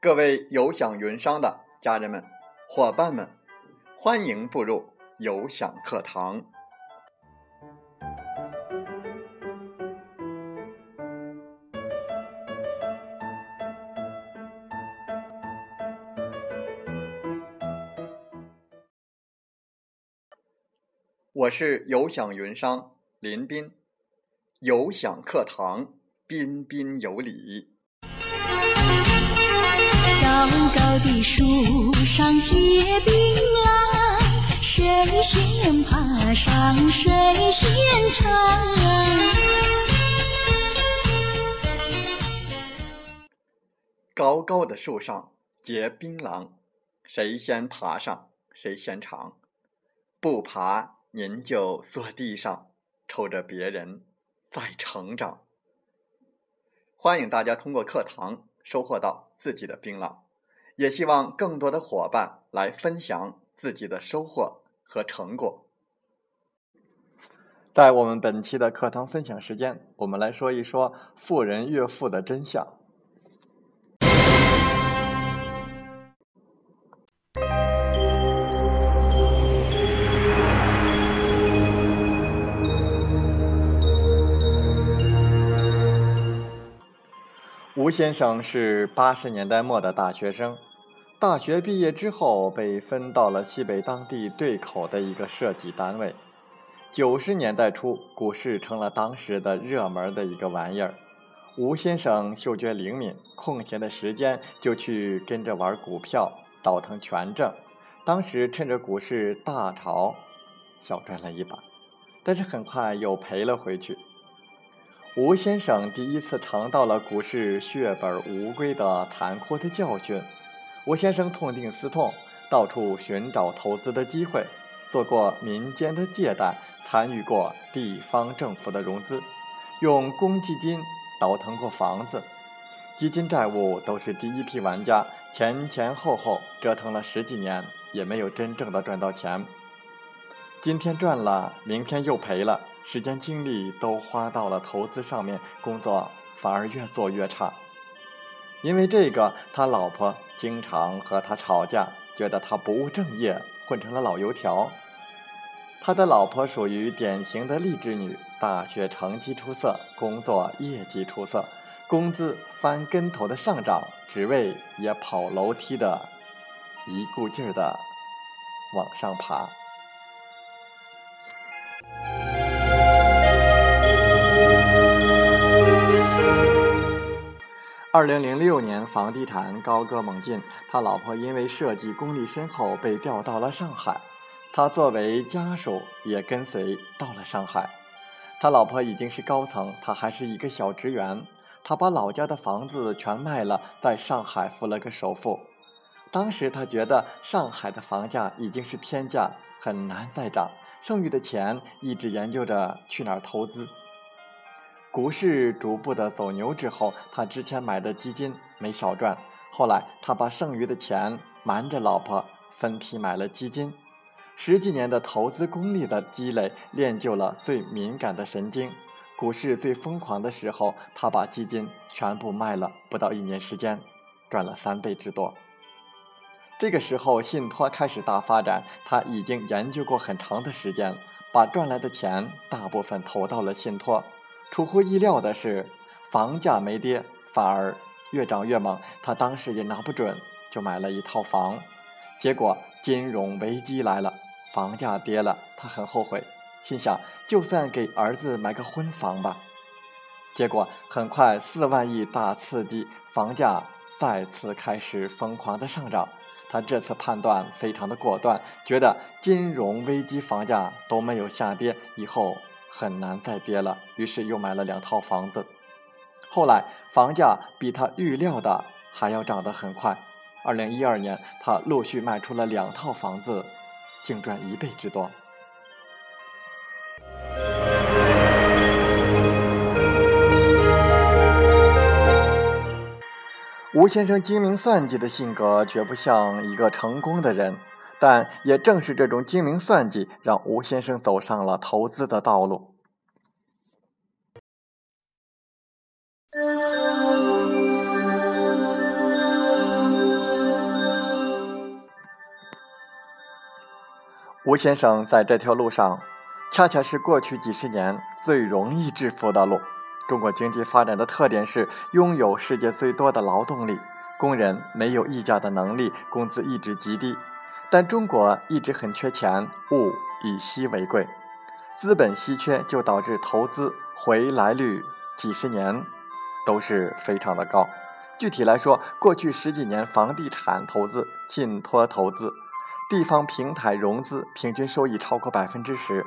各位有享云商的家人们、伙伴们，欢迎步入有享课堂。我是有享云商林斌，有享课堂彬彬有礼。高高的树上结槟榔，谁先爬上谁先尝。高高的树上结槟榔，谁先爬上谁先尝。不爬您就坐地上，瞅着别人在成长。欢迎大家通过课堂。收获到自己的槟榔，也希望更多的伙伴来分享自己的收获和成果。在我们本期的课堂分享时间，我们来说一说富人岳父的真相。吴先生是八十年代末的大学生，大学毕业之后被分到了西北当地对口的一个设计单位。九十年代初，股市成了当时的热门的一个玩意儿。吴先生嗅觉灵敏，空闲的时间就去跟着玩股票，倒腾权证。当时趁着股市大潮，小赚了一把，但是很快又赔了回去。吴先生第一次尝到了股市血本无归的残酷的教训，吴先生痛定思痛，到处寻找投资的机会，做过民间的借贷，参与过地方政府的融资，用公积金倒腾过房子，基金债务都是第一批玩家，前前后后折腾了十几年，也没有真正的赚到钱。今天赚了，明天又赔了。时间精力都花到了投资上面，工作反而越做越差。因为这个，他老婆经常和他吵架，觉得他不务正业，混成了老油条。他的老婆属于典型的励志女，大学成绩出色，工作业绩出色，工资翻跟头的上涨，职位也跑楼梯的，一股劲儿的往上爬。二零零六年，房地产高歌猛进，他老婆因为设计功力深厚，被调到了上海。他作为家属也跟随到了上海。他老婆已经是高层，他还是一个小职员。他把老家的房子全卖了，在上海付了个首付。当时他觉得上海的房价已经是天价，很难再涨，剩余的钱一直研究着去哪儿投资。股市逐步的走牛之后，他之前买的基金没少赚。后来他把剩余的钱瞒着老婆分批买了基金，十几年的投资功力的积累练就了最敏感的神经。股市最疯狂的时候，他把基金全部卖了，不到一年时间，赚了三倍之多。这个时候信托开始大发展，他已经研究过很长的时间，把赚来的钱大部分投到了信托。出乎意料的是，房价没跌，反而越涨越猛。他当时也拿不准，就买了一套房。结果金融危机来了，房价跌了，他很后悔，心想就算给儿子买个婚房吧。结果很快四万亿大刺激，房价再次开始疯狂的上涨。他这次判断非常的果断，觉得金融危机房价都没有下跌，以后。很难再跌了，于是又买了两套房子。后来房价比他预料的还要涨得很快。二零一二年，他陆续卖出了两套房子，净赚一倍之多。吴先生精明算计的性格，绝不像一个成功的人。但也正是这种精明算计，让吴先生走上了投资的道路。吴先生在这条路上，恰恰是过去几十年最容易致富的路。中国经济发展的特点是拥有世界最多的劳动力，工人没有议价的能力，工资一直极低。但中国一直很缺钱，物以稀为贵，资本稀缺就导致投资回来率几十年都是非常的高。具体来说，过去十几年房地产投资、信托投资。地方平台融资平均收益超过百分之十，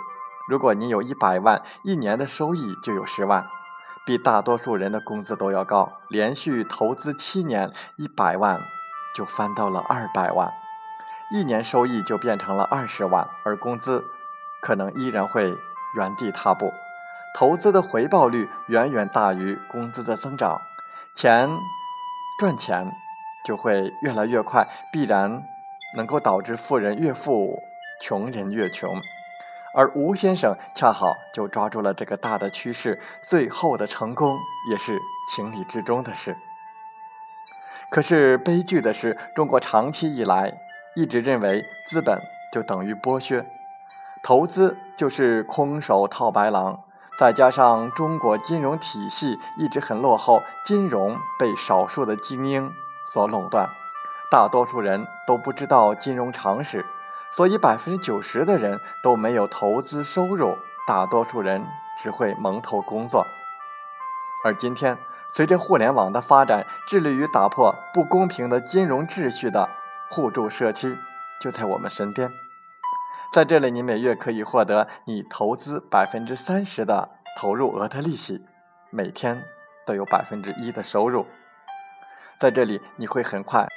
如果你有一百万，一年的收益就有十万，比大多数人的工资都要高。连续投资七年，一百万就翻到了二百万，一年收益就变成了二十万，而工资可能依然会原地踏步。投资的回报率远远大于工资的增长，钱赚钱就会越来越快，必然。能够导致富人越富，穷人越穷，而吴先生恰好就抓住了这个大的趋势，最后的成功也是情理之中的事。可是悲剧的是，中国长期以来一直认为资本就等于剥削，投资就是空手套白狼，再加上中国金融体系一直很落后，金融被少数的精英所垄断。大多数人都不知道金融常识，所以百分之九十的人都没有投资收入。大多数人只会蒙头工作。而今天，随着互联网的发展，致力于打破不公平的金融秩序的互助社区就在我们身边。在这里，你每月可以获得你投资百分之三十的投入额的利息，每天都有百分之一的收入。在这里，你会很快。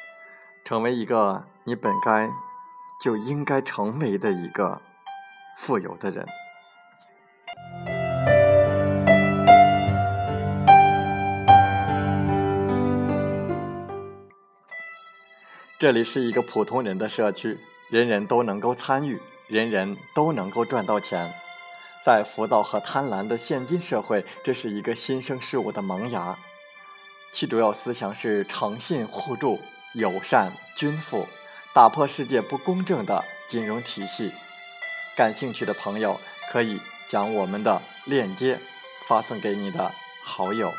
成为一个你本该就应该成为的一个富有的人。这里是一个普通人的社区，人人都能够参与，人人都能够赚到钱。在浮躁和贪婪的现今社会，这是一个新生事物的萌芽，其主要思想是诚信互助。友善均富，打破世界不公正的金融体系。感兴趣的朋友可以将我们的链接发送给你的好友。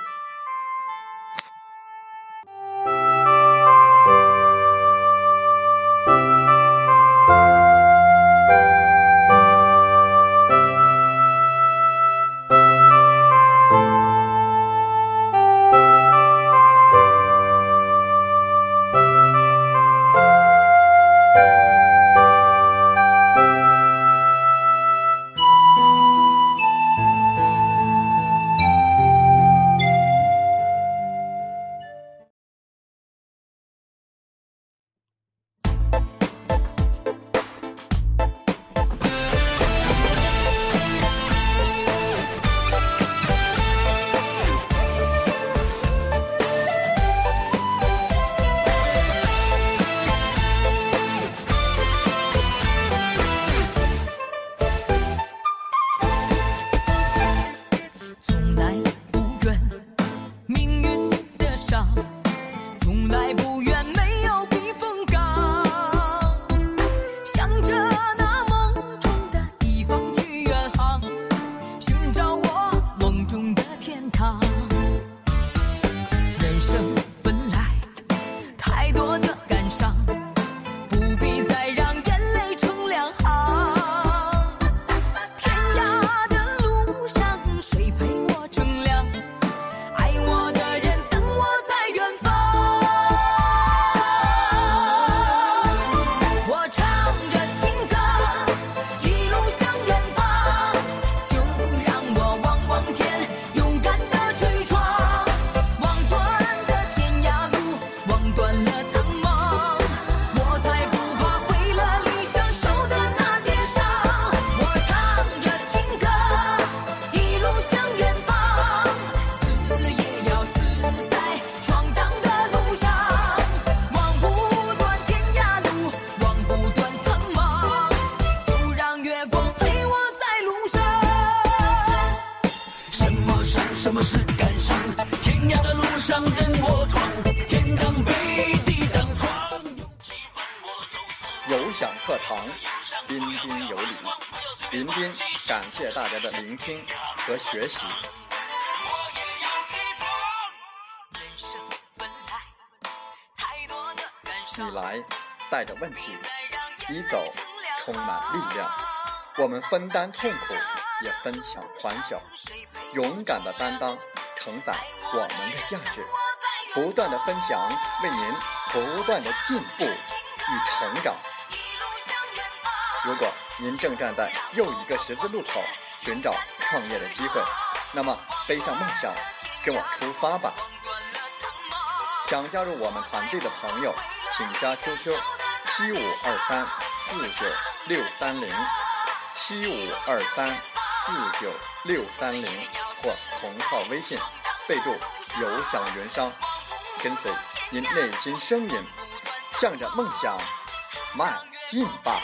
林斌，感谢大家的聆听和学习。你来带着问题，你走充满力量。我们分担痛苦，也分享欢笑。勇敢的担当，承载我们的价值。不断的分享，为您不断的进步与成长。如果您正站在又一个十字路口，寻找创业的机会，那么背上梦想，跟我出发吧！想加入我们团队的朋友，请加 QQ 七五二三四九六三零七五二三四九六三零或同号微信，备注“有享云商”，跟随您内心声音，向着梦想迈进吧！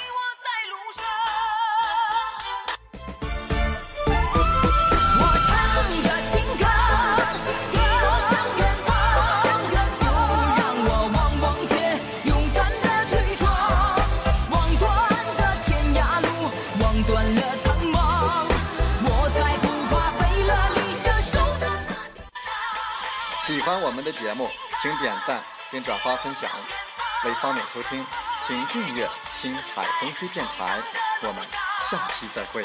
喜欢我们的节目，请点赞并转发分享。为方便收听，请订阅“听海风吹电台”。我们下期再会。